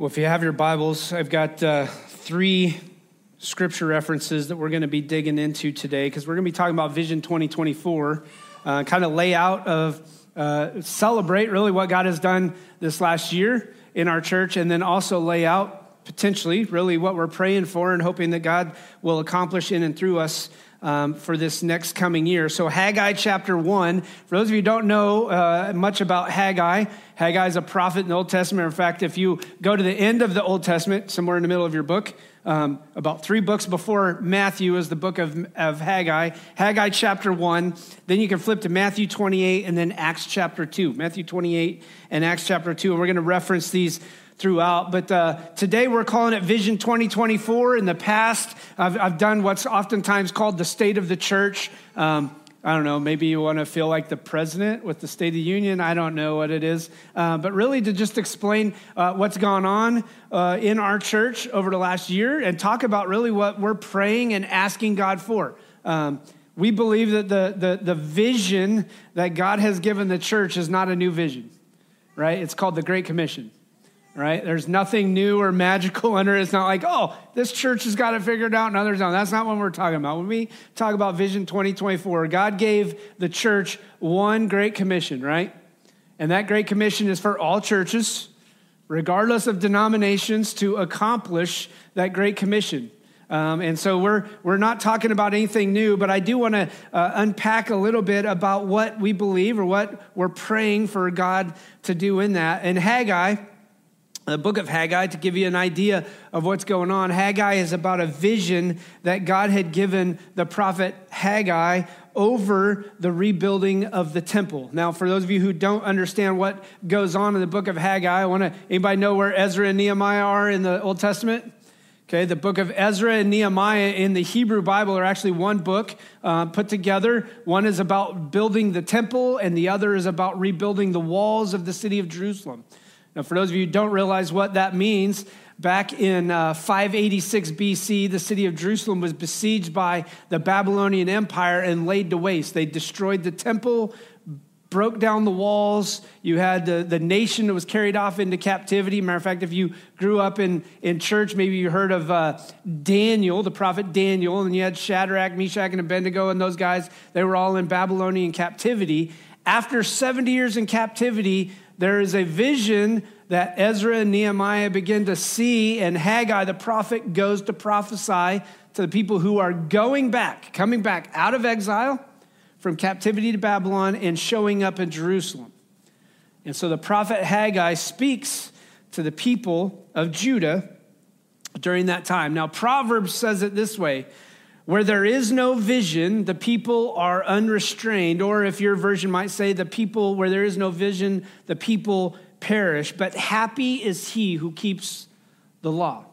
Well, if you have your Bibles, I've got uh, three scripture references that we're going to be digging into today because we're going to be talking about Vision 2024, uh, kind of layout of uh, celebrate really what God has done this last year in our church, and then also lay out potentially really what we're praying for and hoping that God will accomplish in and through us um, for this next coming year. So, Haggai chapter 1, for those of you who don't know uh, much about Haggai, Haggai is a prophet in the Old Testament. In fact, if you go to the end of the Old Testament, somewhere in the middle of your book, um, about three books before Matthew is the book of, of Haggai, Haggai chapter 1. Then you can flip to Matthew 28 and then Acts chapter 2. Matthew 28 and Acts chapter 2. And we're going to reference these throughout. But uh, today we're calling it Vision 2024. In the past, I've, I've, done what's oftentimes called the state of the church. Um, I don't know, maybe you want to feel like the president with the State of the Union. I don't know what it is. Uh, but really to just explain uh, what's gone on uh, in our church over the last year and talk about really what we're praying and asking God for. Um, we believe that the, the, the vision that God has given the church is not a new vision, right? It's called the Great Commission right? There's nothing new or magical under it. It's not like, oh, this church has got it figured out and others don't. That's not what we're talking about. When we talk about Vision 2024, God gave the church one great commission, right? And that great commission is for all churches, regardless of denominations, to accomplish that great commission. Um, and so we're, we're not talking about anything new, but I do want to uh, unpack a little bit about what we believe or what we're praying for God to do in that. And Haggai, the book of Haggai, to give you an idea of what's going on, Haggai is about a vision that God had given the prophet Haggai over the rebuilding of the temple. Now, for those of you who don't understand what goes on in the book of Haggai, I want to anybody know where Ezra and Nehemiah are in the Old Testament? Okay, the book of Ezra and Nehemiah in the Hebrew Bible are actually one book uh, put together. One is about building the temple, and the other is about rebuilding the walls of the city of Jerusalem. Now, for those of you who don't realize what that means, back in uh, 586 BC, the city of Jerusalem was besieged by the Babylonian Empire and laid to waste. They destroyed the temple, broke down the walls. You had the, the nation that was carried off into captivity. Matter of fact, if you grew up in, in church, maybe you heard of uh, Daniel, the prophet Daniel, and you had Shadrach, Meshach, and Abednego, and those guys. They were all in Babylonian captivity. After 70 years in captivity, there is a vision that Ezra and Nehemiah begin to see, and Haggai the prophet goes to prophesy to the people who are going back, coming back out of exile from captivity to Babylon and showing up in Jerusalem. And so the prophet Haggai speaks to the people of Judah during that time. Now, Proverbs says it this way where there is no vision, the people are unrestrained. Or if your version might say, the people, where there is no vision, the people perish. But happy is he who keeps the law.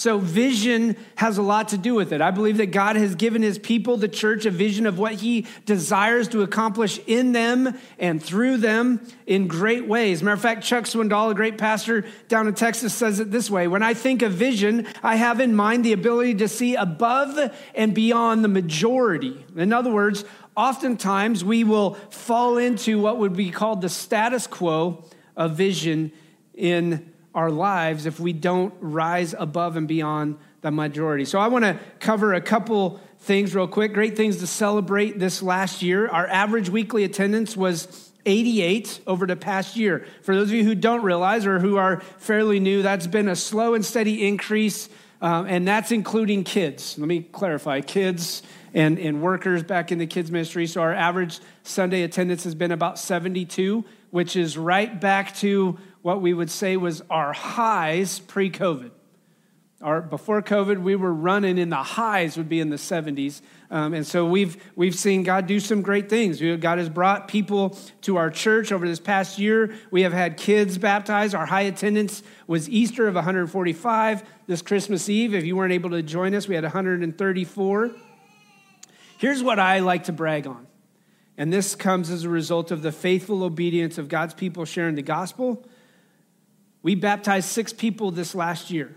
So, vision has a lot to do with it. I believe that God has given his people, the church, a vision of what he desires to accomplish in them and through them in great ways. Matter of fact, Chuck Swindoll, a great pastor down in Texas, says it this way When I think of vision, I have in mind the ability to see above and beyond the majority. In other words, oftentimes we will fall into what would be called the status quo of vision in our lives if we don't rise above and beyond the majority. So I want to cover a couple things real quick. Great things to celebrate this last year. Our average weekly attendance was 88 over the past year. For those of you who don't realize or who are fairly new, that's been a slow and steady increase, um, and that's including kids. Let me clarify kids and, and workers back in the kids' ministry. So our average Sunday attendance has been about 72, which is right back to what we would say was our highs pre COVID. Our, before COVID, we were running in the highs would be in the 70s. Um, and so we've, we've seen God do some great things. God has brought people to our church over this past year. We have had kids baptized. Our high attendance was Easter of 145. This Christmas Eve, if you weren't able to join us, we had 134. Here's what I like to brag on. And this comes as a result of the faithful obedience of God's people sharing the gospel we baptized six people this last year.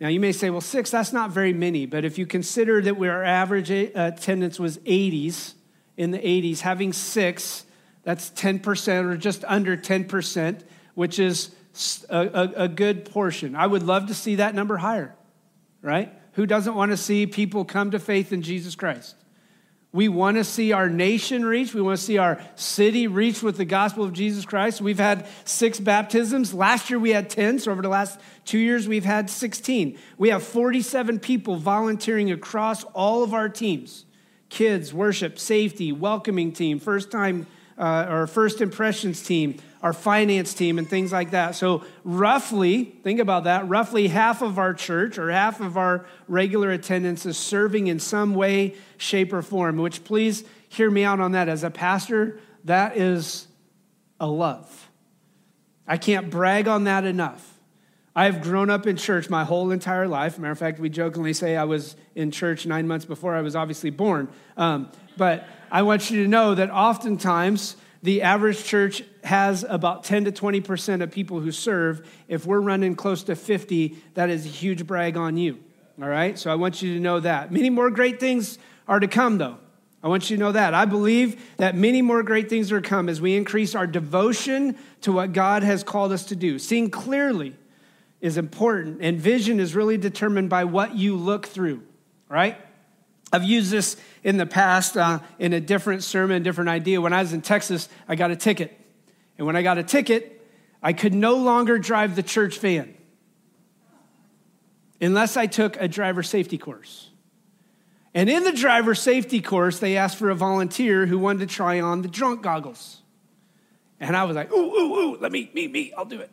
Now, you may say, well, six, that's not very many. But if you consider that our average uh, attendance was 80s, in the 80s, having six, that's 10% or just under 10%, which is a, a, a good portion. I would love to see that number higher, right? Who doesn't want to see people come to faith in Jesus Christ? We want to see our nation reach. We want to see our city reach with the gospel of Jesus Christ. We've had six baptisms. Last year we had 10. So over the last two years, we've had 16. We have 47 people volunteering across all of our teams kids, worship, safety, welcoming team, first time uh, or first impressions team, our finance team, and things like that. So, roughly, think about that, roughly half of our church or half of our regular attendance is serving in some way, shape, or form, which please hear me out on that. As a pastor, that is a love. I can't brag on that enough. I've grown up in church my whole entire life. Matter of fact, we jokingly say I was in church nine months before I was obviously born. Um, but I want you to know that oftentimes the average church has about 10 to 20% of people who serve. If we're running close to 50, that is a huge brag on you. All right? So I want you to know that. Many more great things are to come, though. I want you to know that. I believe that many more great things are to come as we increase our devotion to what God has called us to do. Seeing clearly is important, and vision is really determined by what you look through, right? I've used this in the past uh, in a different sermon, different idea. When I was in Texas, I got a ticket. And when I got a ticket, I could no longer drive the church van unless I took a driver safety course. And in the driver safety course, they asked for a volunteer who wanted to try on the drunk goggles. And I was like, ooh, ooh, ooh, let me, me, me, I'll do it.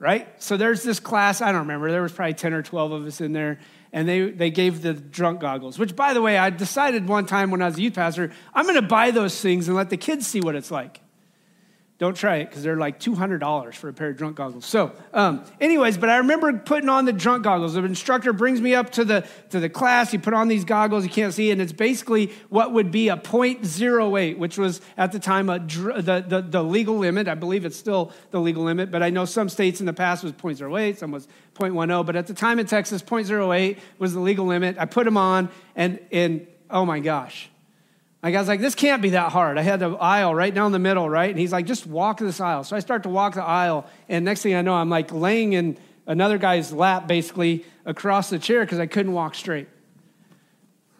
Right? So there's this class, I don't remember, there was probably 10 or 12 of us in there and they, they gave the drunk goggles, which, by the way, I decided one time when I was a youth pastor, I'm to buy those things and let the kids see what it's like. Don't try it because they're like $200 for a pair of drunk goggles. So, um, anyways, but I remember putting on the drunk goggles. The instructor brings me up to the, to the class. You put on these goggles, you can't see, and it's basically what would be a 0.08, which was at the time a, the, the, the legal limit. I believe it's still the legal limit, but I know some states in the past was 0.08, some was 0.10. But at the time in Texas, 0.08 was the legal limit. I put them on, and, and oh my gosh like I was like, this can't be that hard. I had the aisle right down the middle, right? And he's like, just walk this aisle. So I start to walk the aisle, and next thing I know, I'm like laying in another guy's lap basically across the chair because I couldn't walk straight.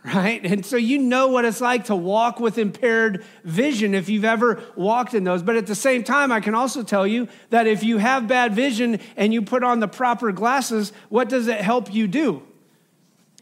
Right? And so you know what it's like to walk with impaired vision if you've ever walked in those. But at the same time, I can also tell you that if you have bad vision and you put on the proper glasses, what does it help you do?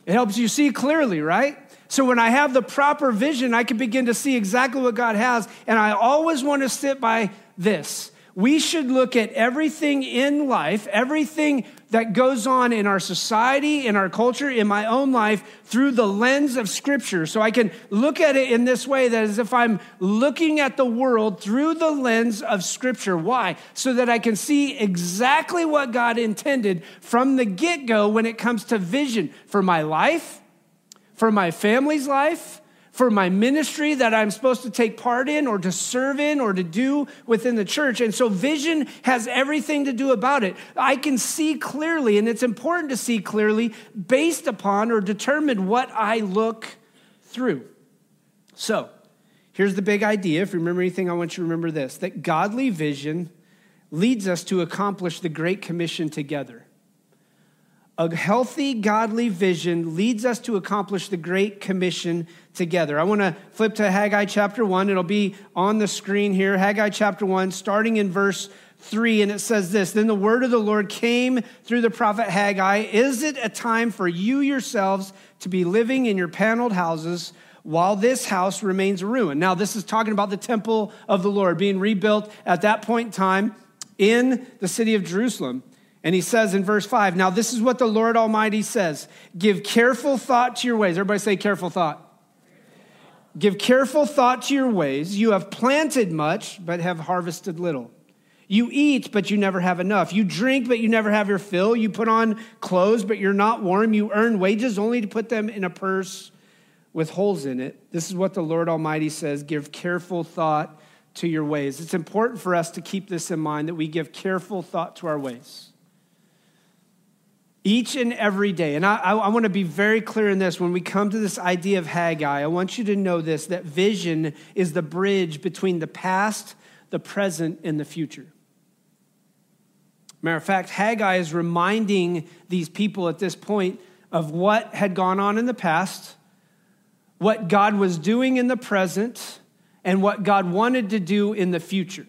It helps you see clearly, right? So when I have the proper vision, I can begin to see exactly what God has. And I always want to sit by this. We should look at everything in life, everything that goes on in our society, in our culture, in my own life through the lens of Scripture. So I can look at it in this way that as if I'm looking at the world through the lens of Scripture. Why? So that I can see exactly what God intended from the get go when it comes to vision for my life for my family's life, for my ministry that I'm supposed to take part in or to serve in or to do within the church. And so vision has everything to do about it. I can see clearly, and it's important to see clearly based upon or determine what I look through. So, here's the big idea. If you remember anything, I want you to remember this that godly vision leads us to accomplish the Great Commission together. A healthy, godly vision leads us to accomplish the Great Commission together. I want to flip to Haggai chapter 1. It'll be on the screen here. Haggai chapter 1, starting in verse 3, and it says this Then the word of the Lord came through the prophet Haggai Is it a time for you yourselves to be living in your paneled houses? While this house remains ruined. Now, this is talking about the temple of the Lord being rebuilt at that point in time in the city of Jerusalem. And he says in verse 5, now this is what the Lord Almighty says Give careful thought to your ways. Everybody say careful thought. Give careful thought to your ways. You have planted much, but have harvested little. You eat, but you never have enough. You drink, but you never have your fill. You put on clothes, but you're not warm. You earn wages only to put them in a purse with holes in it. This is what the Lord Almighty says Give careful thought to your ways. It's important for us to keep this in mind that we give careful thought to our ways each and every day. And I, I, I want to be very clear in this when we come to this idea of Haggai, I want you to know this that vision is the bridge between the past, the present, and the future. Matter of fact, Haggai is reminding these people at this point of what had gone on in the past, what God was doing in the present, and what God wanted to do in the future.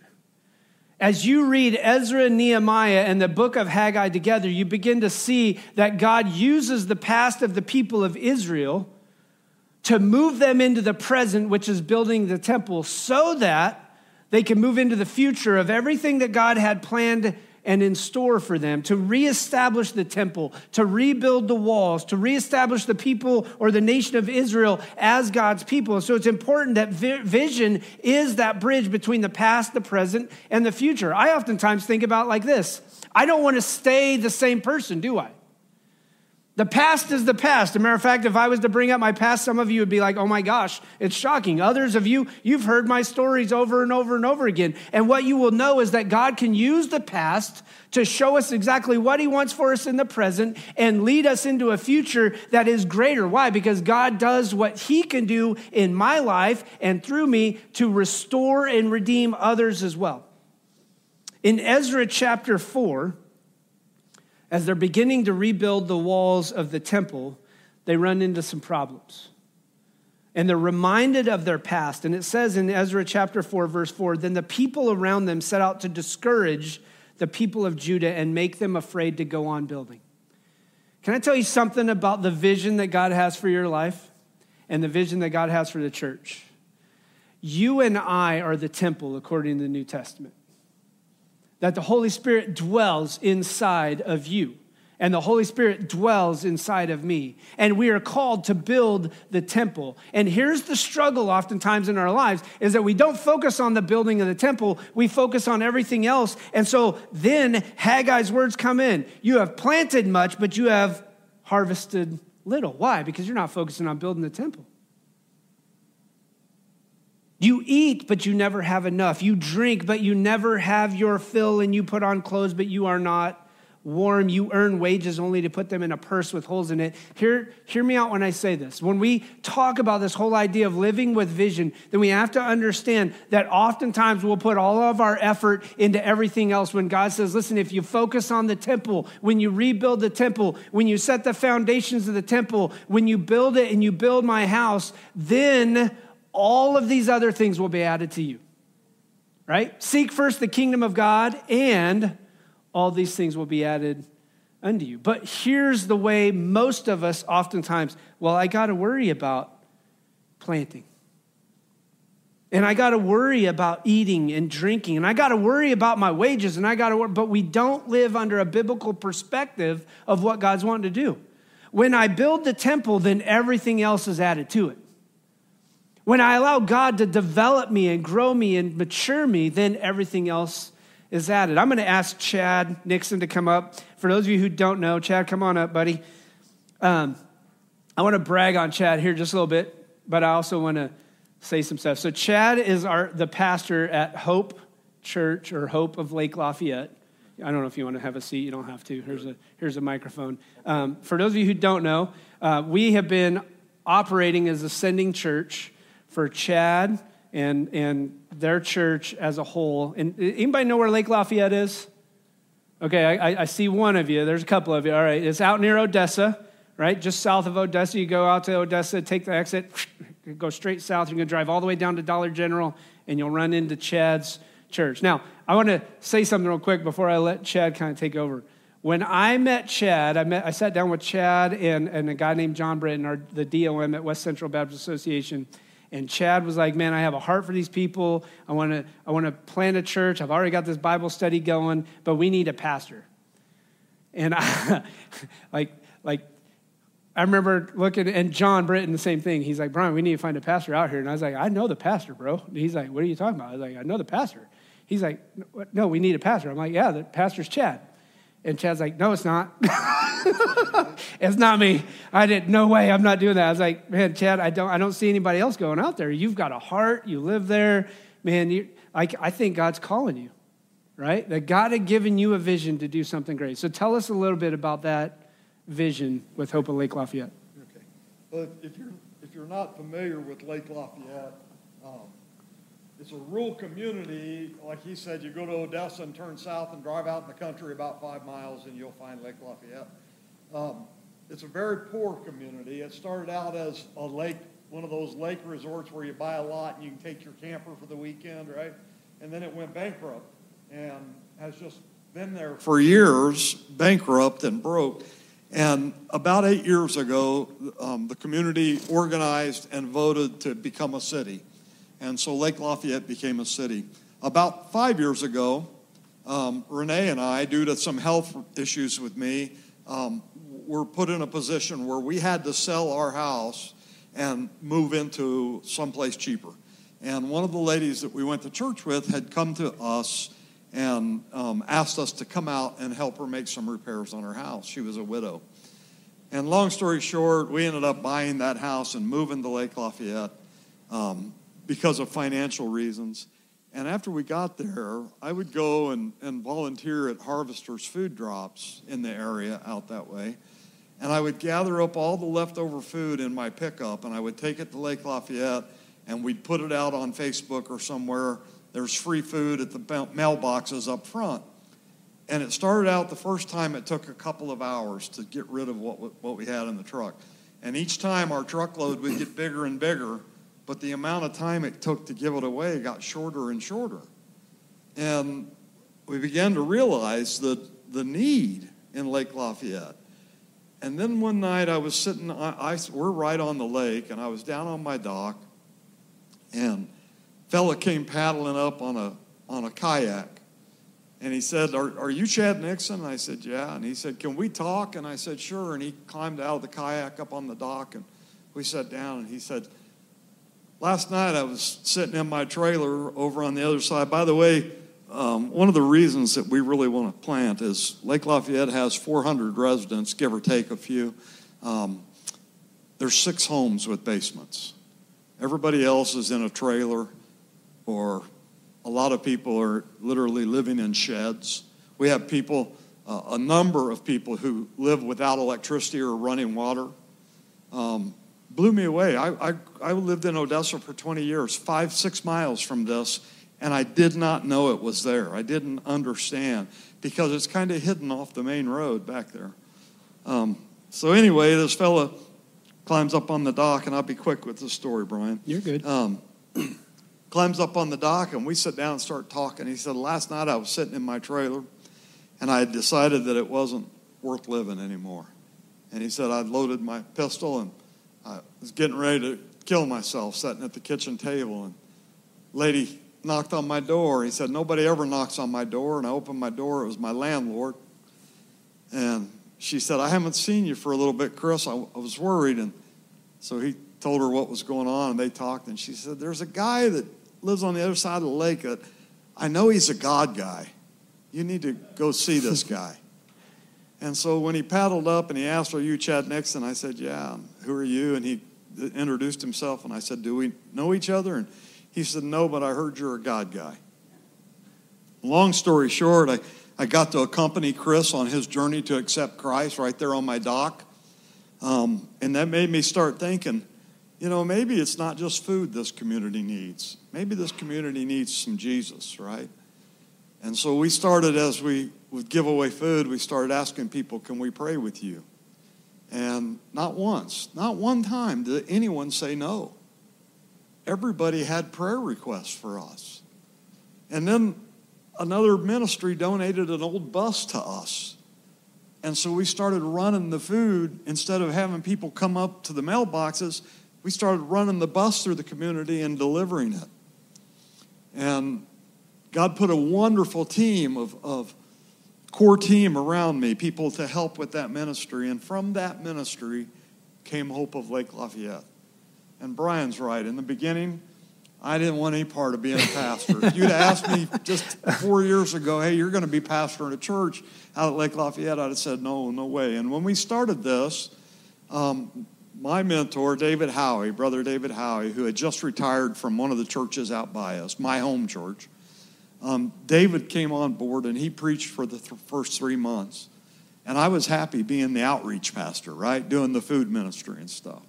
As you read Ezra Nehemiah and the book of Haggai together, you begin to see that God uses the past of the people of Israel to move them into the present, which is building the temple, so that they can move into the future of everything that God had planned and in store for them to reestablish the temple, to rebuild the walls, to reestablish the people or the nation of Israel as God's people. So it's important that vision is that bridge between the past, the present, and the future. I oftentimes think about like this I don't want to stay the same person, do I? The past is the past. As a matter of fact, if I was to bring up my past, some of you would be like, oh my gosh, it's shocking. Others of you, you've heard my stories over and over and over again. And what you will know is that God can use the past to show us exactly what He wants for us in the present and lead us into a future that is greater. Why? Because God does what He can do in my life and through me to restore and redeem others as well. In Ezra chapter 4, as they're beginning to rebuild the walls of the temple, they run into some problems. And they're reminded of their past. And it says in Ezra chapter 4, verse 4 Then the people around them set out to discourage the people of Judah and make them afraid to go on building. Can I tell you something about the vision that God has for your life and the vision that God has for the church? You and I are the temple according to the New Testament that the Holy Spirit dwells inside of you. And the Holy Spirit dwells inside of me. And we are called to build the temple. And here's the struggle oftentimes in our lives is that we don't focus on the building of the temple, we focus on everything else. And so then Haggai's words come in. You have planted much, but you have harvested little. Why? Because you're not focusing on building the temple. You eat, but you never have enough. You drink, but you never have your fill, and you put on clothes, but you are not warm. You earn wages only to put them in a purse with holes in it. Hear, hear me out when I say this. When we talk about this whole idea of living with vision, then we have to understand that oftentimes we'll put all of our effort into everything else when God says, listen, if you focus on the temple, when you rebuild the temple, when you set the foundations of the temple, when you build it and you build my house, then all of these other things will be added to you. Right? Seek first the kingdom of God, and all these things will be added unto you. But here's the way most of us oftentimes, well, I got to worry about planting. And I got to worry about eating and drinking. And I got to worry about my wages. And I got to worry, but we don't live under a biblical perspective of what God's wanting to do. When I build the temple, then everything else is added to it. When I allow God to develop me and grow me and mature me, then everything else is added. I'm going to ask Chad Nixon to come up. For those of you who don't know, Chad, come on up, buddy. Um, I want to brag on Chad here just a little bit, but I also want to say some stuff. So Chad is our the pastor at Hope Church or Hope of Lake Lafayette. I don't know if you want to have a seat. You don't have to. Here's a here's a microphone. Um, for those of you who don't know, uh, we have been operating as a sending church for Chad and, and their church as a whole. And uh, anybody know where Lake Lafayette is? Okay, I, I see one of you. There's a couple of you. All right, it's out near Odessa, right? Just south of Odessa. You go out to Odessa, take the exit, go straight south. You're going to drive all the way down to Dollar General, and you'll run into Chad's church. Now, I want to say something real quick before I let Chad kind of take over. When I met Chad, I, met, I sat down with Chad and, and a guy named John Britton, our, the DOM at West Central Baptist Association. And Chad was like, Man, I have a heart for these people. I want to I want to plant a church. I've already got this Bible study going, but we need a pastor. And I, like, like, I remember looking, and John Britton, the same thing. He's like, Brian, we need to find a pastor out here. And I was like, I know the pastor, bro. And he's like, What are you talking about? I was like, I know the pastor. He's like, No, we need a pastor. I'm like, Yeah, the pastor's Chad. And Chad's like, no, it's not. it's not me. I didn't, no way, I'm not doing that. I was like, man, Chad, I don't, I don't see anybody else going out there. You've got a heart, you live there. Man, you, I, I think God's calling you, right? That God had given you a vision to do something great. So tell us a little bit about that vision with Hope of Lake Lafayette. Okay. Well, if you're, if you're not familiar with Lake Lafayette, it's a rural community. Like he said, you go to Odessa and turn south and drive out in the country about five miles, and you'll find Lake Lafayette. Um, it's a very poor community. It started out as a lake, one of those lake resorts where you buy a lot and you can take your camper for the weekend, right? And then it went bankrupt and has just been there for years, bankrupt and broke. And about eight years ago, um, the community organized and voted to become a city. And so Lake Lafayette became a city. About five years ago, um, Renee and I, due to some health issues with me, um, were put in a position where we had to sell our house and move into someplace cheaper. And one of the ladies that we went to church with had come to us and um, asked us to come out and help her make some repairs on her house. She was a widow. And long story short, we ended up buying that house and moving to Lake Lafayette um, because of financial reasons. And after we got there, I would go and, and volunteer at Harvesters Food Drops in the area out that way. And I would gather up all the leftover food in my pickup and I would take it to Lake Lafayette and we'd put it out on Facebook or somewhere. There's free food at the mailboxes up front. And it started out the first time it took a couple of hours to get rid of what, what we had in the truck. And each time our truckload would get bigger and bigger, but the amount of time it took to give it away got shorter and shorter. And we began to realize the, the need in Lake Lafayette. And then one night I was sitting, I, I, we're right on the lake, and I was down on my dock, and fella came paddling up on a, on a kayak. And he said, are, are you Chad Nixon? And I said, Yeah. And he said, Can we talk? And I said, Sure. And he climbed out of the kayak up on the dock, and we sat down, and he said, Last night I was sitting in my trailer over on the other side. By the way, um, one of the reasons that we really want to plant is Lake Lafayette has 400 residents, give or take a few. Um, there's six homes with basements. Everybody else is in a trailer, or a lot of people are literally living in sheds. We have people, uh, a number of people who live without electricity or running water. Um, blew me away. I, I, I lived in Odessa for 20 years, five, six miles from this and I did not know it was there. I didn't understand because it's kind of hidden off the main road back there. Um, so anyway, this fella climbs up on the dock, and I'll be quick with the story, Brian. You're good. Um, climbs up on the dock, and we sit down and start talking. He said, "Last night I was sitting in my trailer, and I had decided that it wasn't worth living anymore." And he said, "I'd loaded my pistol and I was getting ready to kill myself, sitting at the kitchen table, and lady knocked on my door. He said, Nobody ever knocks on my door. And I opened my door. It was my landlord. And she said, I haven't seen you for a little bit, Chris. I, I was worried. And so he told her what was going on, and they talked. And she said, There's a guy that lives on the other side of the lake that I know he's a God guy. You need to go see this guy. and so when he paddled up and he asked, Are you Chad Nixon? I said, Yeah. Who are you? And he introduced himself, and I said, Do we know each other? And he said, No, but I heard you're a God guy. Long story short, I, I got to accompany Chris on his journey to accept Christ right there on my dock. Um, and that made me start thinking, you know, maybe it's not just food this community needs. Maybe this community needs some Jesus, right? And so we started as we would give away food, we started asking people, can we pray with you? And not once, not one time did anyone say no everybody had prayer requests for us. And then another ministry donated an old bus to us. And so we started running the food instead of having people come up to the mailboxes. We started running the bus through the community and delivering it. And God put a wonderful team of, of core team around me, people to help with that ministry. And from that ministry came Hope of Lake Lafayette. And Brian's right. In the beginning, I didn't want any part of being a pastor. if you'd asked me just four years ago, hey, you're going to be pastor in a church out at Lake Lafayette, I'd have said, no, no way. And when we started this, um, my mentor, David Howie, brother David Howie, who had just retired from one of the churches out by us, my home church, um, David came on board and he preached for the th- first three months. And I was happy being the outreach pastor, right? Doing the food ministry and stuff.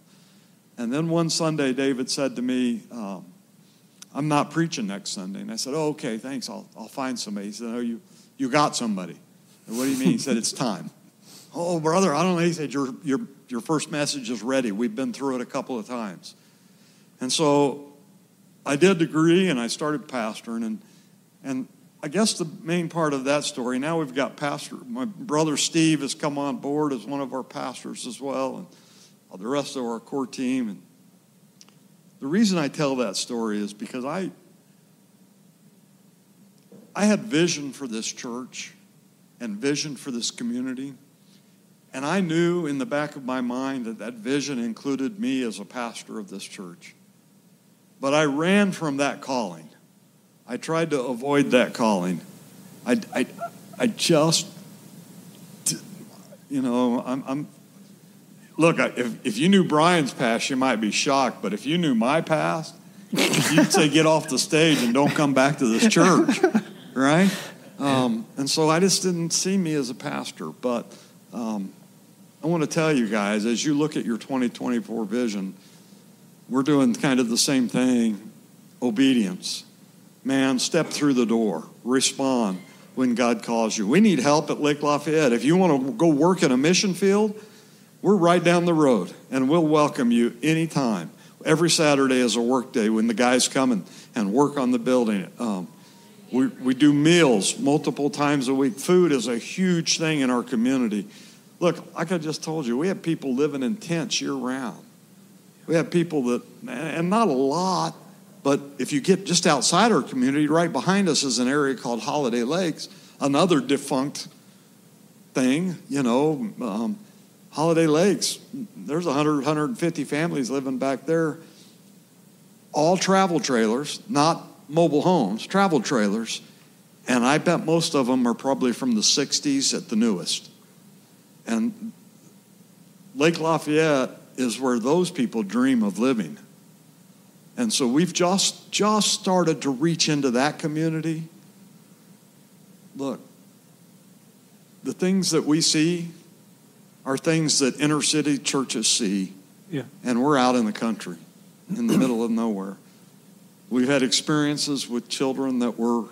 And then one Sunday, David said to me, um, I'm not preaching next Sunday. And I said, Oh, okay, thanks. I'll, I'll find somebody. He said, Oh, you, you got somebody. And what do you mean? He said, It's time. oh, brother, I don't know. He said, your, your, your first message is ready. We've been through it a couple of times. And so I did agree and I started pastoring. And, and I guess the main part of that story, now we've got pastor. My brother Steve has come on board as one of our pastors as well, and uh, the rest of our core team. And the reason I tell that story is because I, I had vision for this church and vision for this community. And I knew in the back of my mind that that vision included me as a pastor of this church. But I ran from that calling. I tried to avoid that calling. I, I, I just, you know, I'm, I'm look, if, if you knew Brian's past, you might be shocked. But if you knew my past, you'd say, get off the stage and don't come back to this church, right? Um, and so I just didn't see me as a pastor. But um, I want to tell you guys, as you look at your 2024 vision, we're doing kind of the same thing obedience. Man, step through the door, respond when God calls you. We need help at Lake Lafayette. If you want to go work in a mission field, we're right down the road, and we'll welcome you anytime. Every Saturday is a work day when the guys come and, and work on the building. Um, we, we do meals multiple times a week. Food is a huge thing in our community. Look, like I just told you, we have people living in tents year round. We have people that, and not a lot, but if you get just outside our community, right behind us is an area called Holiday Lakes, another defunct thing, you know. Um, Holiday Lakes, there's 100, 150 families living back there, all travel trailers, not mobile homes, travel trailers. And I bet most of them are probably from the 60s at the newest. And Lake Lafayette is where those people dream of living. And so we've just, just started to reach into that community. Look, the things that we see are things that inner city churches see. Yeah. And we're out in the country, in the middle of nowhere. We've had experiences with children that were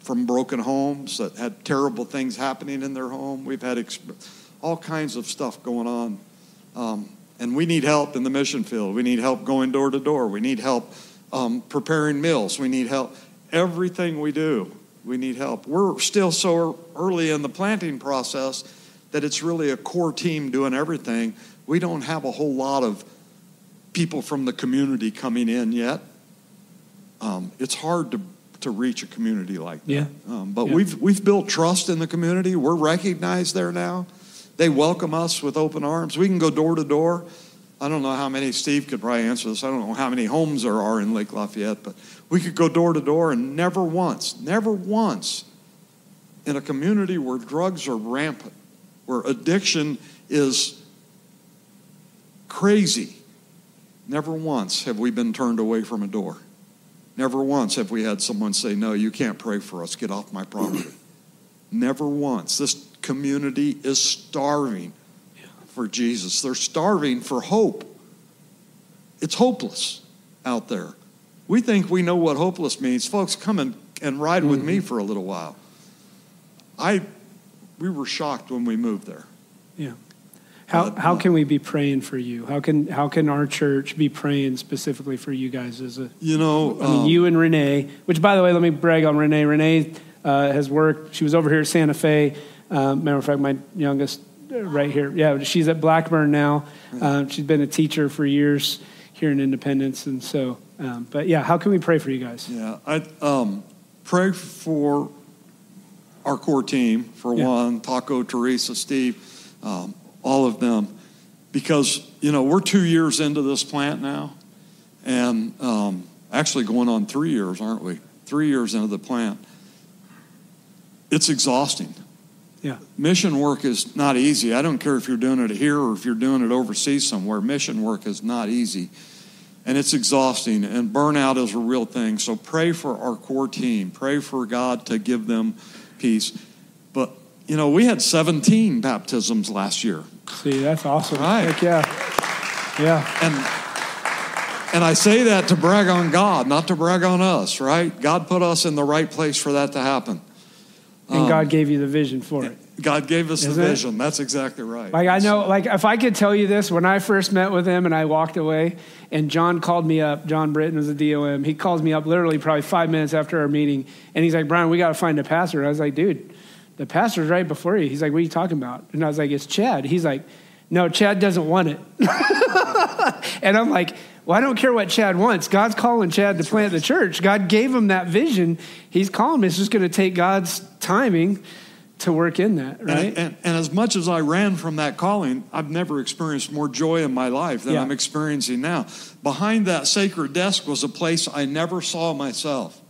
from broken homes, that had terrible things happening in their home. We've had exp- all kinds of stuff going on. Um, and we need help in the mission field. We need help going door to door. We need help um, preparing meals. We need help. Everything we do, we need help. We're still so early in the planting process that it's really a core team doing everything. We don't have a whole lot of people from the community coming in yet. Um, it's hard to to reach a community like that. Yeah. Um, but yeah. we've we've built trust in the community. We're recognized there now. They welcome us with open arms. We can go door to door. I don't know how many Steve could probably answer this. I don't know how many homes there are in Lake Lafayette, but we could go door to door and never once, never once in a community where drugs are rampant where addiction is crazy. Never once have we been turned away from a door. Never once have we had someone say, No, you can't pray for us. Get off my property. Never once. This community is starving for Jesus. They're starving for hope. It's hopeless out there. We think we know what hopeless means. Folks, come and, and ride with mm-hmm. me for a little while. I we were shocked when we moved there. Yeah. How, but, how can we be praying for you? How can how can our church be praying specifically for you guys as a you know I mean, um, you and Renee? Which by the way, let me brag on Renee. Renee uh, has worked. She was over here at Santa Fe. Uh, matter of fact, my youngest uh, right here. Yeah, she's at Blackburn now. Uh, she's been a teacher for years here in Independence, and so. Um, but yeah, how can we pray for you guys? Yeah, I um, pray for our core team, for yeah. one, Taco, Teresa, Steve, um, all of them, because, you know, we're two years into this plant now, and um, actually going on three years, aren't we? Three years into the plant. It's exhausting. Yeah. Mission work is not easy. I don't care if you're doing it here or if you're doing it overseas somewhere. Mission work is not easy. And it's exhausting, and burnout is a real thing. So pray for our core team. Pray for God to give them peace. But, you know, we had 17 baptisms last year. See, that's awesome. Right. Heck yeah. Yeah. And And I say that to brag on God, not to brag on us, right? God put us in the right place for that to happen. And um, God gave you the vision for it. God gave us Isn't the vision. It? That's exactly right. Like I know, like if I could tell you this, when I first met with him and I walked away, and John called me up. John Britton was a DOM. He calls me up literally probably five minutes after our meeting, and he's like, "Brian, we got to find a pastor." And I was like, "Dude, the pastor's right before you." He's like, "What are you talking about?" And I was like, "It's Chad." He's like, "No, Chad doesn't want it." and I'm like, well, I don't care what Chad wants. God's calling Chad to plant the church. God gave him that vision. He's calling him. It's just going to take God's timing to work in that, right? And, and, and, as much as I ran from that calling, I've never experienced more joy in my life than yeah. I'm experiencing now. Behind that sacred desk was a place I never saw myself.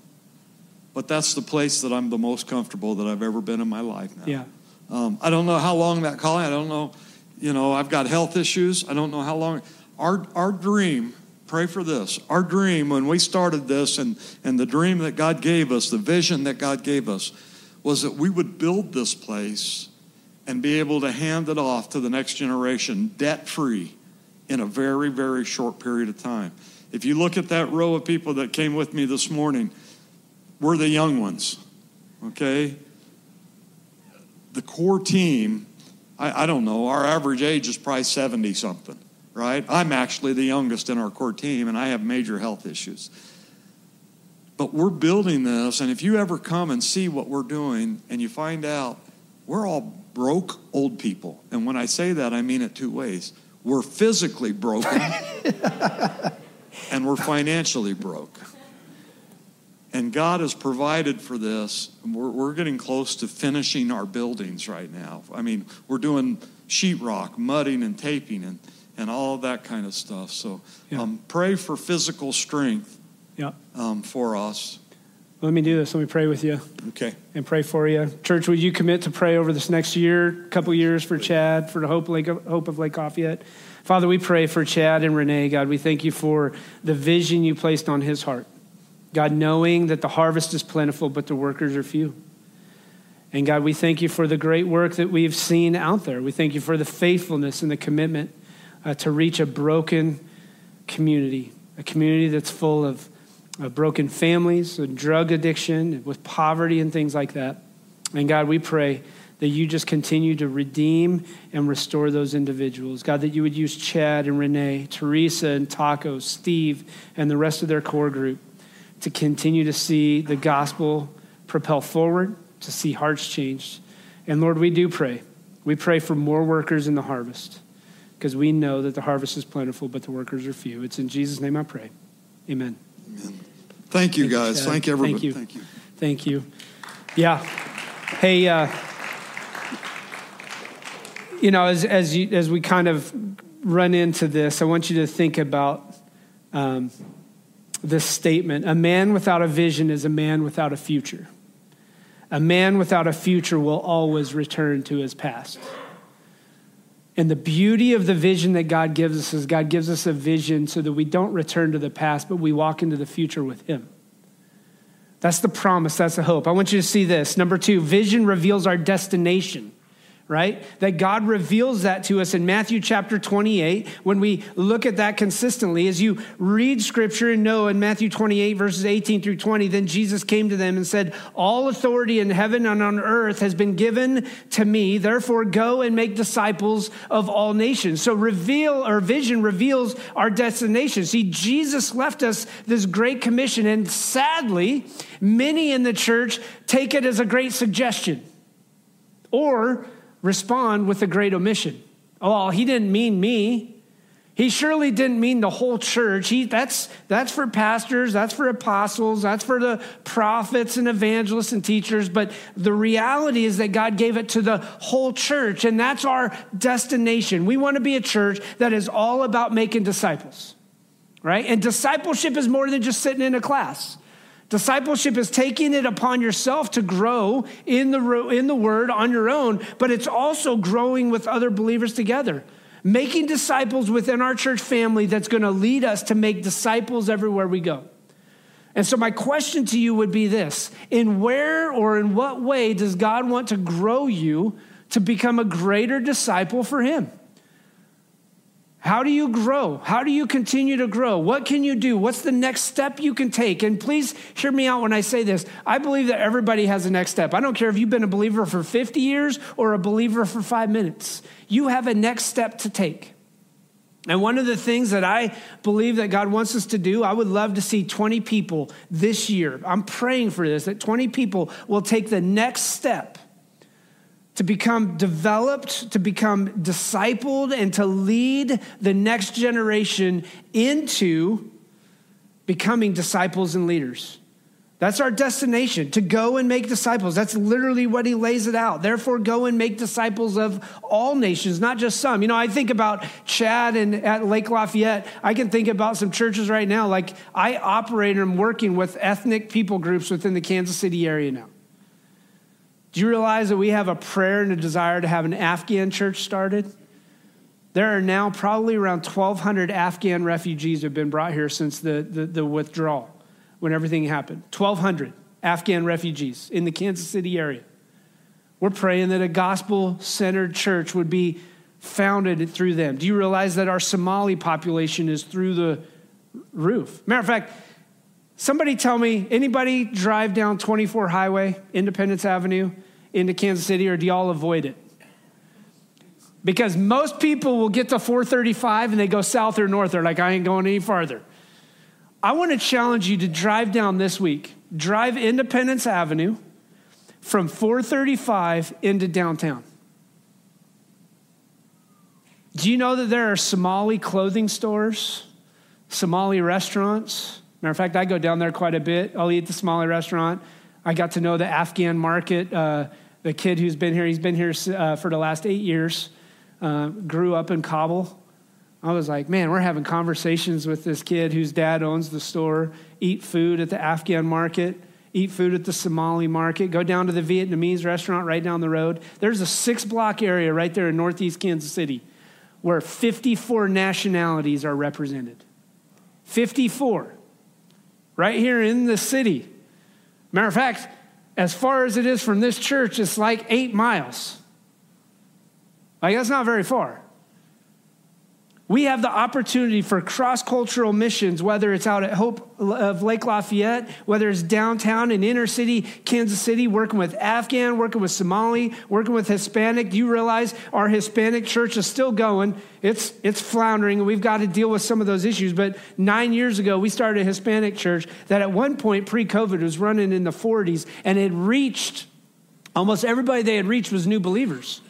But that's the place that I'm the most comfortable that I've ever been in my life now. Yeah. Um, I don't know how long that calling, I don't know, you know, I've got health issues. I don't know how long. Our, our dream pray for this. Our dream when we started this and, and the dream that God gave us, the vision that God gave us, was that we would build this place and be able to hand it off to the next generation debt free in a very, very short period of time. If you look at that row of people that came with me this morning, we're the young ones, okay? The core team, I, I don't know, our average age is probably 70 something right? I'm actually the youngest in our core team, and I have major health issues. But we're building this, and if you ever come and see what we're doing and you find out we're all broke old people, and when I say that, I mean it two ways. We're physically broken, and we're financially broke. And God has provided for this. We're, we're getting close to finishing our buildings right now. I mean, we're doing sheetrock, mudding, and taping, and and all that kind of stuff. So yeah. um, pray for physical strength yeah. um, for us. Let me do this. Let me pray with you. Okay. And pray for you. Church, would you commit to pray over this next year, couple years for Chad, for the Hope, Lake, Hope of Lake Lafayette? Father, we pray for Chad and Renee. God, we thank you for the vision you placed on his heart. God, knowing that the harvest is plentiful, but the workers are few. And God, we thank you for the great work that we've seen out there. We thank you for the faithfulness and the commitment uh, to reach a broken community, a community that's full of broken families, and drug addiction, with poverty and things like that. And God, we pray that you just continue to redeem and restore those individuals. God, that you would use Chad and Renee, Teresa and Taco, Steve, and the rest of their core group to continue to see the gospel propel forward, to see hearts changed. And Lord, we do pray. We pray for more workers in the harvest because we know that the harvest is plentiful, but the workers are few. It's in Jesus' name I pray. Amen. Amen. Thank you, guys. Thank, Thank everybody. Thank you. Thank you. Thank you. Yeah. Hey, uh, you know, as, as, you, as we kind of run into this, I want you to think about um, this statement A man without a vision is a man without a future. A man without a future will always return to his past. And the beauty of the vision that God gives us is God gives us a vision so that we don't return to the past, but we walk into the future with Him. That's the promise, that's the hope. I want you to see this. Number two, vision reveals our destination right? That God reveals that to us in Matthew chapter 28 when we look at that consistently. As you read scripture and know in Matthew 28, verses 18 through 20, then Jesus came to them and said, All authority in heaven and on earth has been given to me. Therefore, go and make disciples of all nations. So, reveal or vision reveals our destination. See, Jesus left us this great commission, and sadly, many in the church take it as a great suggestion. Or respond with a great omission. Oh, he didn't mean me. He surely didn't mean the whole church. He, that's, that's for pastors, that's for apostles, that's for the prophets and evangelists and teachers. But the reality is that God gave it to the whole church, and that's our destination. We want to be a church that is all about making disciples, right? And discipleship is more than just sitting in a class. Discipleship is taking it upon yourself to grow in the, in the word on your own, but it's also growing with other believers together. Making disciples within our church family that's going to lead us to make disciples everywhere we go. And so, my question to you would be this In where or in what way does God want to grow you to become a greater disciple for Him? How do you grow? How do you continue to grow? What can you do? What's the next step you can take? And please hear me out when I say this. I believe that everybody has a next step. I don't care if you've been a believer for 50 years or a believer for five minutes. You have a next step to take. And one of the things that I believe that God wants us to do, I would love to see 20 people this year. I'm praying for this, that 20 people will take the next step to become developed, to become discipled, and to lead the next generation into becoming disciples and leaders. That's our destination, to go and make disciples. That's literally what he lays it out. Therefore, go and make disciples of all nations, not just some. You know, I think about Chad and at Lake Lafayette. I can think about some churches right now. Like, I operate and I'm working with ethnic people groups within the Kansas City area now. Do you realize that we have a prayer and a desire to have an Afghan church started? There are now probably around 1,200 Afghan refugees who have been brought here since the, the, the withdrawal when everything happened 1,200 Afghan refugees in the Kansas City area. We're praying that a gospel centered church would be founded through them. Do you realize that our Somali population is through the roof? Matter of fact, somebody tell me anybody drive down 24 Highway, Independence Avenue into Kansas City, or do y'all avoid it? Because most people will get to 435 and they go south or north. They're like, I ain't going any farther. I want to challenge you to drive down this week. Drive Independence Avenue from 435 into downtown. Do you know that there are Somali clothing stores, Somali restaurants? Matter of fact, I go down there quite a bit. I'll eat the Somali restaurant. I got to know the Afghan market. Uh, the kid who's been here, he's been here uh, for the last eight years, uh, grew up in Kabul. I was like, man, we're having conversations with this kid whose dad owns the store, eat food at the Afghan market, eat food at the Somali market, go down to the Vietnamese restaurant right down the road. There's a six block area right there in northeast Kansas City where 54 nationalities are represented. 54. Right here in the city. Matter of fact, as far as it is from this church, it's like eight miles. Like, that's not very far. We have the opportunity for cross cultural missions, whether it's out at Hope of Lake Lafayette, whether it's downtown in inner city Kansas City, working with Afghan, working with Somali, working with Hispanic. You realize our Hispanic church is still going? It's, it's floundering, and we've got to deal with some of those issues. But nine years ago, we started a Hispanic church that at one point pre COVID was running in the 40s and it reached almost everybody they had reached was new believers.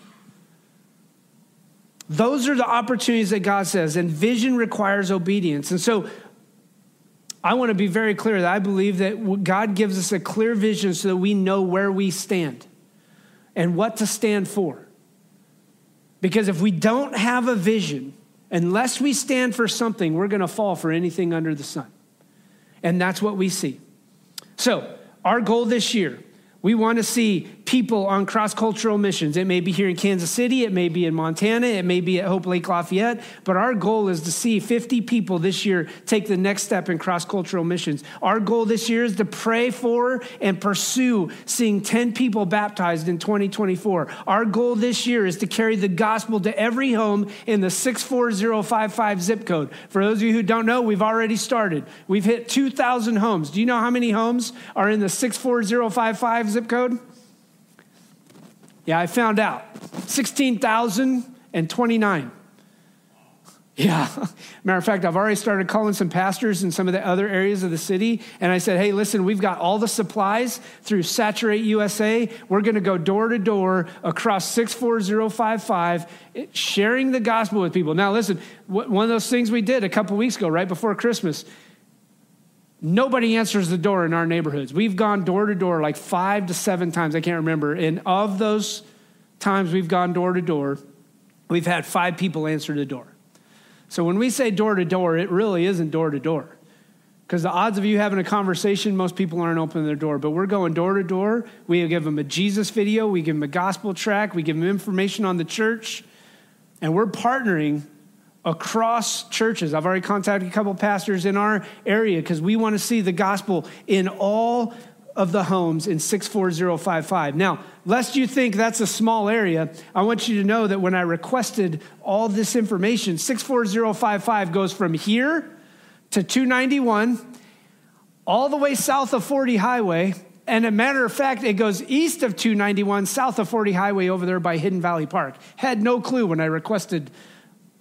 Those are the opportunities that God says, and vision requires obedience. And so I want to be very clear that I believe that God gives us a clear vision so that we know where we stand and what to stand for. Because if we don't have a vision, unless we stand for something, we're going to fall for anything under the sun. And that's what we see. So, our goal this year we want to see people on cross cultural missions. It may be here in Kansas City, it may be in Montana, it may be at Hope Lake Lafayette, but our goal is to see 50 people this year take the next step in cross cultural missions. Our goal this year is to pray for and pursue seeing 10 people baptized in 2024. Our goal this year is to carry the gospel to every home in the 64055 zip code. For those of you who don't know, we've already started. We've hit 2,000 homes. Do you know how many homes are in the 64055 zip code? Yeah, I found out 16,029. Yeah. Matter of fact, I've already started calling some pastors in some of the other areas of the city. And I said, hey, listen, we've got all the supplies through Saturate USA. We're going to go door to door across 64055, sharing the gospel with people. Now, listen, one of those things we did a couple weeks ago, right before Christmas, Nobody answers the door in our neighborhoods. We've gone door to door like five to seven times, I can't remember. And of those times we've gone door to door, we've had five people answer the door. So when we say door to door, it really isn't door to door. Because the odds of you having a conversation, most people aren't opening their door. But we're going door to door. We give them a Jesus video, we give them a gospel track, we give them information on the church, and we're partnering across churches. I've already contacted a couple pastors in our area because we want to see the gospel in all of the homes in 64055. Now, lest you think that's a small area, I want you to know that when I requested all this information, 64055 goes from here to 291, all the way south of 40 Highway. And a matter of fact, it goes east of 291, south of 40 Highway over there by Hidden Valley Park. Had no clue when I requested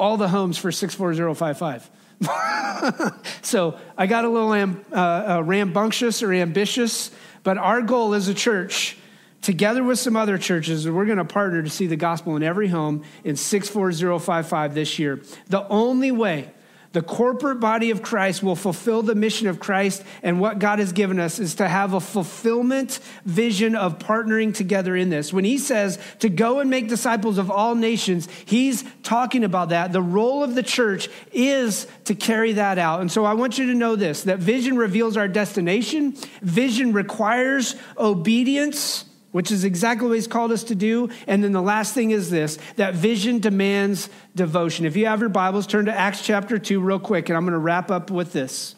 all the homes for 64055. so I got a little am, uh, uh, rambunctious or ambitious, but our goal as a church, together with some other churches, we're going to partner to see the gospel in every home in 64055 this year. The only way the corporate body of Christ will fulfill the mission of Christ, and what God has given us is to have a fulfillment vision of partnering together in this. When he says to go and make disciples of all nations, he's talking about that. The role of the church is to carry that out. And so I want you to know this that vision reveals our destination, vision requires obedience which is exactly what he's called us to do. And then the last thing is this that vision demands devotion. If you have your Bibles, turn to Acts chapter 2 real quick, and I'm going to wrap up with this.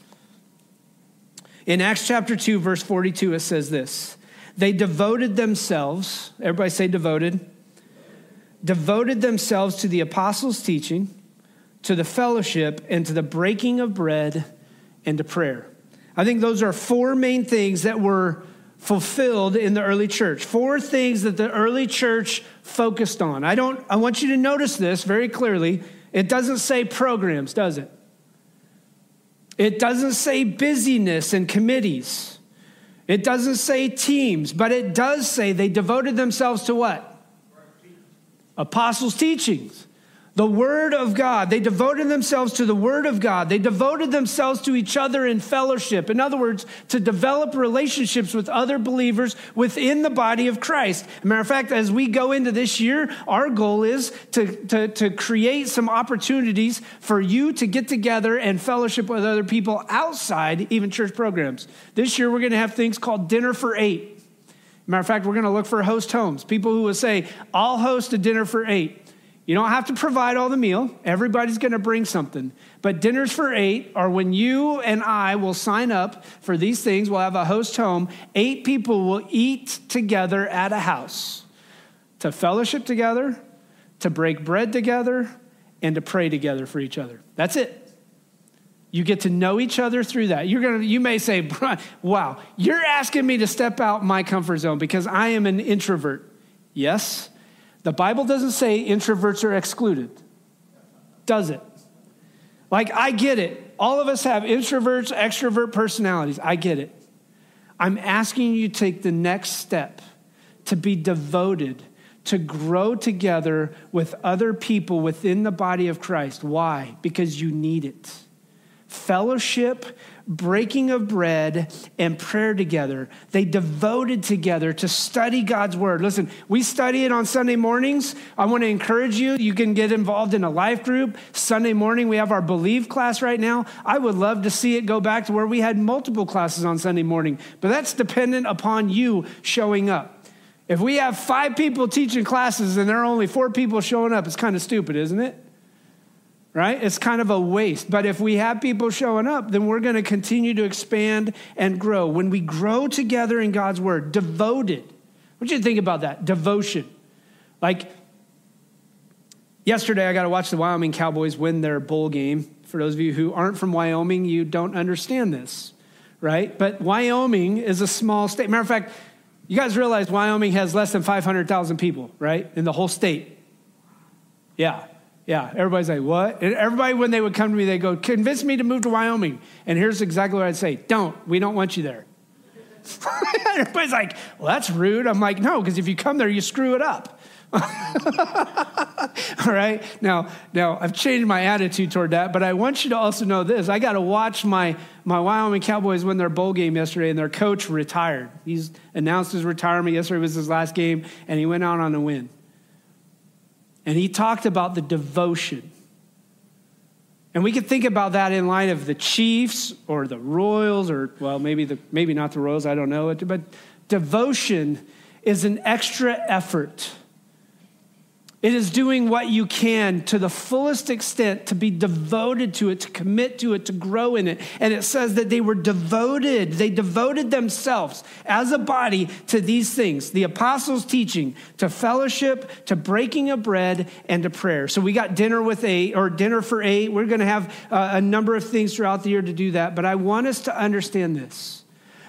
In Acts chapter 2, verse 42, it says this They devoted themselves, everybody say devoted, devoted themselves to the apostles' teaching, to the fellowship, and to the breaking of bread and to prayer. I think those are four main things that were fulfilled in the early church. Four things that the early church focused on. I don't I want you to notice this very clearly. It doesn't say programs, does it? It doesn't say busyness and committees. It doesn't say teams, but it does say they devoted themselves to what? Apostles' teachings. The Word of God. They devoted themselves to the Word of God. They devoted themselves to each other in fellowship. In other words, to develop relationships with other believers within the body of Christ. Matter of fact, as we go into this year, our goal is to, to, to create some opportunities for you to get together and fellowship with other people outside even church programs. This year, we're going to have things called Dinner for Eight. Matter of fact, we're going to look for host homes. People who will say, I'll host a dinner for eight. You don't have to provide all the meal. Everybody's going to bring something. But dinners for eight are when you and I will sign up for these things. We'll have a host home. Eight people will eat together at a house to fellowship together, to break bread together, and to pray together for each other. That's it. You get to know each other through that. You're gonna, you may say, wow, you're asking me to step out my comfort zone because I am an introvert. Yes, the Bible doesn't say introverts are excluded, does it? Like, I get it. All of us have introverts, extrovert personalities. I get it. I'm asking you to take the next step to be devoted, to grow together with other people within the body of Christ. Why? Because you need it. Fellowship breaking of bread, and prayer together. They devoted together to study God's word. Listen, we study it on Sunday mornings. I want to encourage you. You can get involved in a life group. Sunday morning, we have our Believe class right now. I would love to see it go back to where we had multiple classes on Sunday morning, but that's dependent upon you showing up. If we have five people teaching classes and there are only four people showing up, it's kind of stupid, isn't it? Right? It's kind of a waste. But if we have people showing up, then we're going to continue to expand and grow. When we grow together in God's word, devoted. What do you think about that? Devotion. Like yesterday, I got to watch the Wyoming Cowboys win their bowl game. For those of you who aren't from Wyoming, you don't understand this, right? But Wyoming is a small state. Matter of fact, you guys realize Wyoming has less than 500,000 people, right? In the whole state. Yeah. Yeah, everybody's like, what? And everybody, when they would come to me, they go, convince me to move to Wyoming. And here's exactly what I'd say don't. We don't want you there. everybody's like, well, that's rude. I'm like, no, because if you come there, you screw it up. All right. Now, now I've changed my attitude toward that, but I want you to also know this. I got to watch my, my Wyoming Cowboys win their bowl game yesterday, and their coach retired. He's announced his retirement. Yesterday was his last game, and he went out on a win. And he talked about the devotion. And we could think about that in light of the Chiefs or the Royals, or, well, maybe, the, maybe not the Royals, I don't know. But devotion is an extra effort It is doing what you can to the fullest extent to be devoted to it, to commit to it, to grow in it. And it says that they were devoted. They devoted themselves as a body to these things the apostles' teaching, to fellowship, to breaking of bread, and to prayer. So we got dinner with eight, or dinner for eight. We're going to have uh, a number of things throughout the year to do that. But I want us to understand this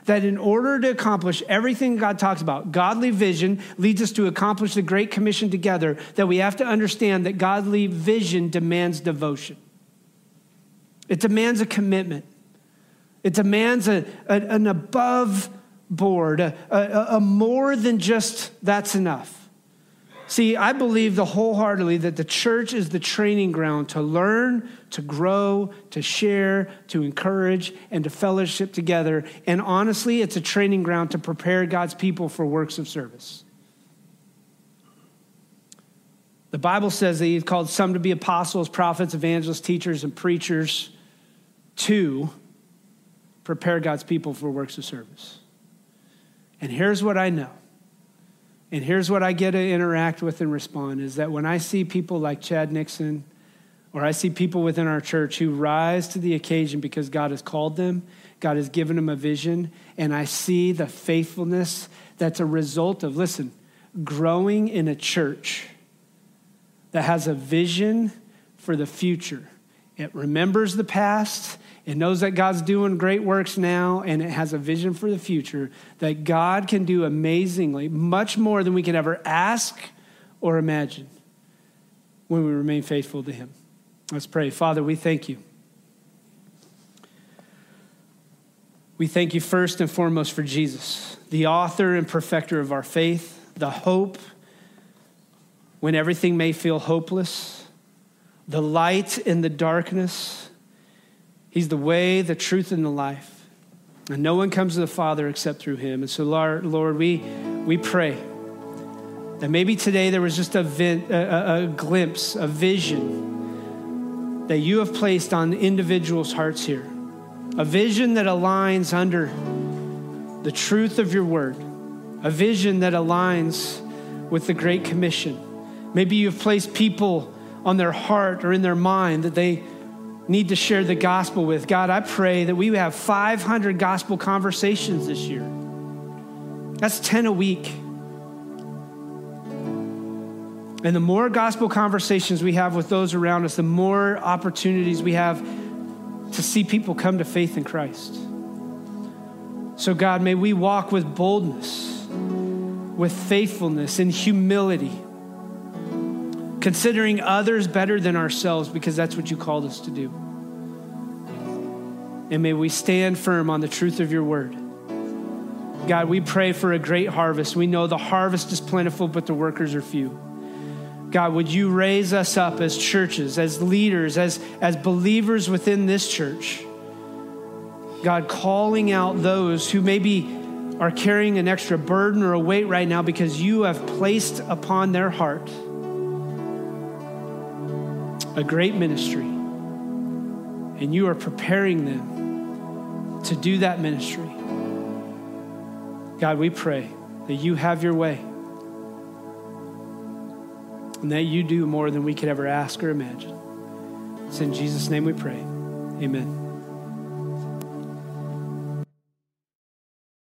that in order to accomplish everything God talks about, godly vision leads us to accomplish the Great Commission together, that we have to understand that godly vision demands devotion. It demands a commitment. It demands a, a an above board, a, a, a more than just that's enough. See, I believe the wholeheartedly that the church is the training ground to learn, to grow, to share, to encourage, and to fellowship together. And honestly, it's a training ground to prepare God's people for works of service. The Bible says that He's called some to be apostles, prophets, evangelists, teachers, and preachers to prepare God's people for works of service. And here's what I know and here's what I get to interact with and respond is that when I see people like Chad Nixon, or I see people within our church who rise to the occasion because God has called them, God has given them a vision, and I see the faithfulness that's a result of, listen, growing in a church that has a vision for the future. It remembers the past, it knows that God's doing great works now, and it has a vision for the future that God can do amazingly, much more than we can ever ask or imagine when we remain faithful to Him. Let's pray. Father, we thank you. We thank you first and foremost for Jesus, the author and perfecter of our faith, the hope when everything may feel hopeless, the light in the darkness He's the way, the truth, and the life. And no one comes to the Father except through him. And so, Lord, we, we pray that maybe today there was just a, a, a glimpse, a vision that you have placed on individuals' hearts here. A vision that aligns under the truth of your word, a vision that aligns with the Great Commission. Maybe you've placed people on their heart or in their mind that they need to share the gospel with. God, I pray that we have 500 gospel conversations this year. That's 10 a week. And the more gospel conversations we have with those around us, the more opportunities we have to see people come to faith in Christ. So, God, may we walk with boldness, with faithfulness, and humility considering others better than ourselves because that's what you called us to do. And may we stand firm on the truth of your word. God, we pray for a great harvest. We know the harvest is plentiful, but the workers are few. God, would you raise us up as churches, as leaders, as, as believers within this church? God, calling out those who maybe are carrying an extra burden or a weight right now because you have placed upon their heart a great ministry, and you are preparing them to do that ministry. God, we pray that you have your way and that you do more than we could ever ask or imagine. It's in Jesus' name we pray. Amen.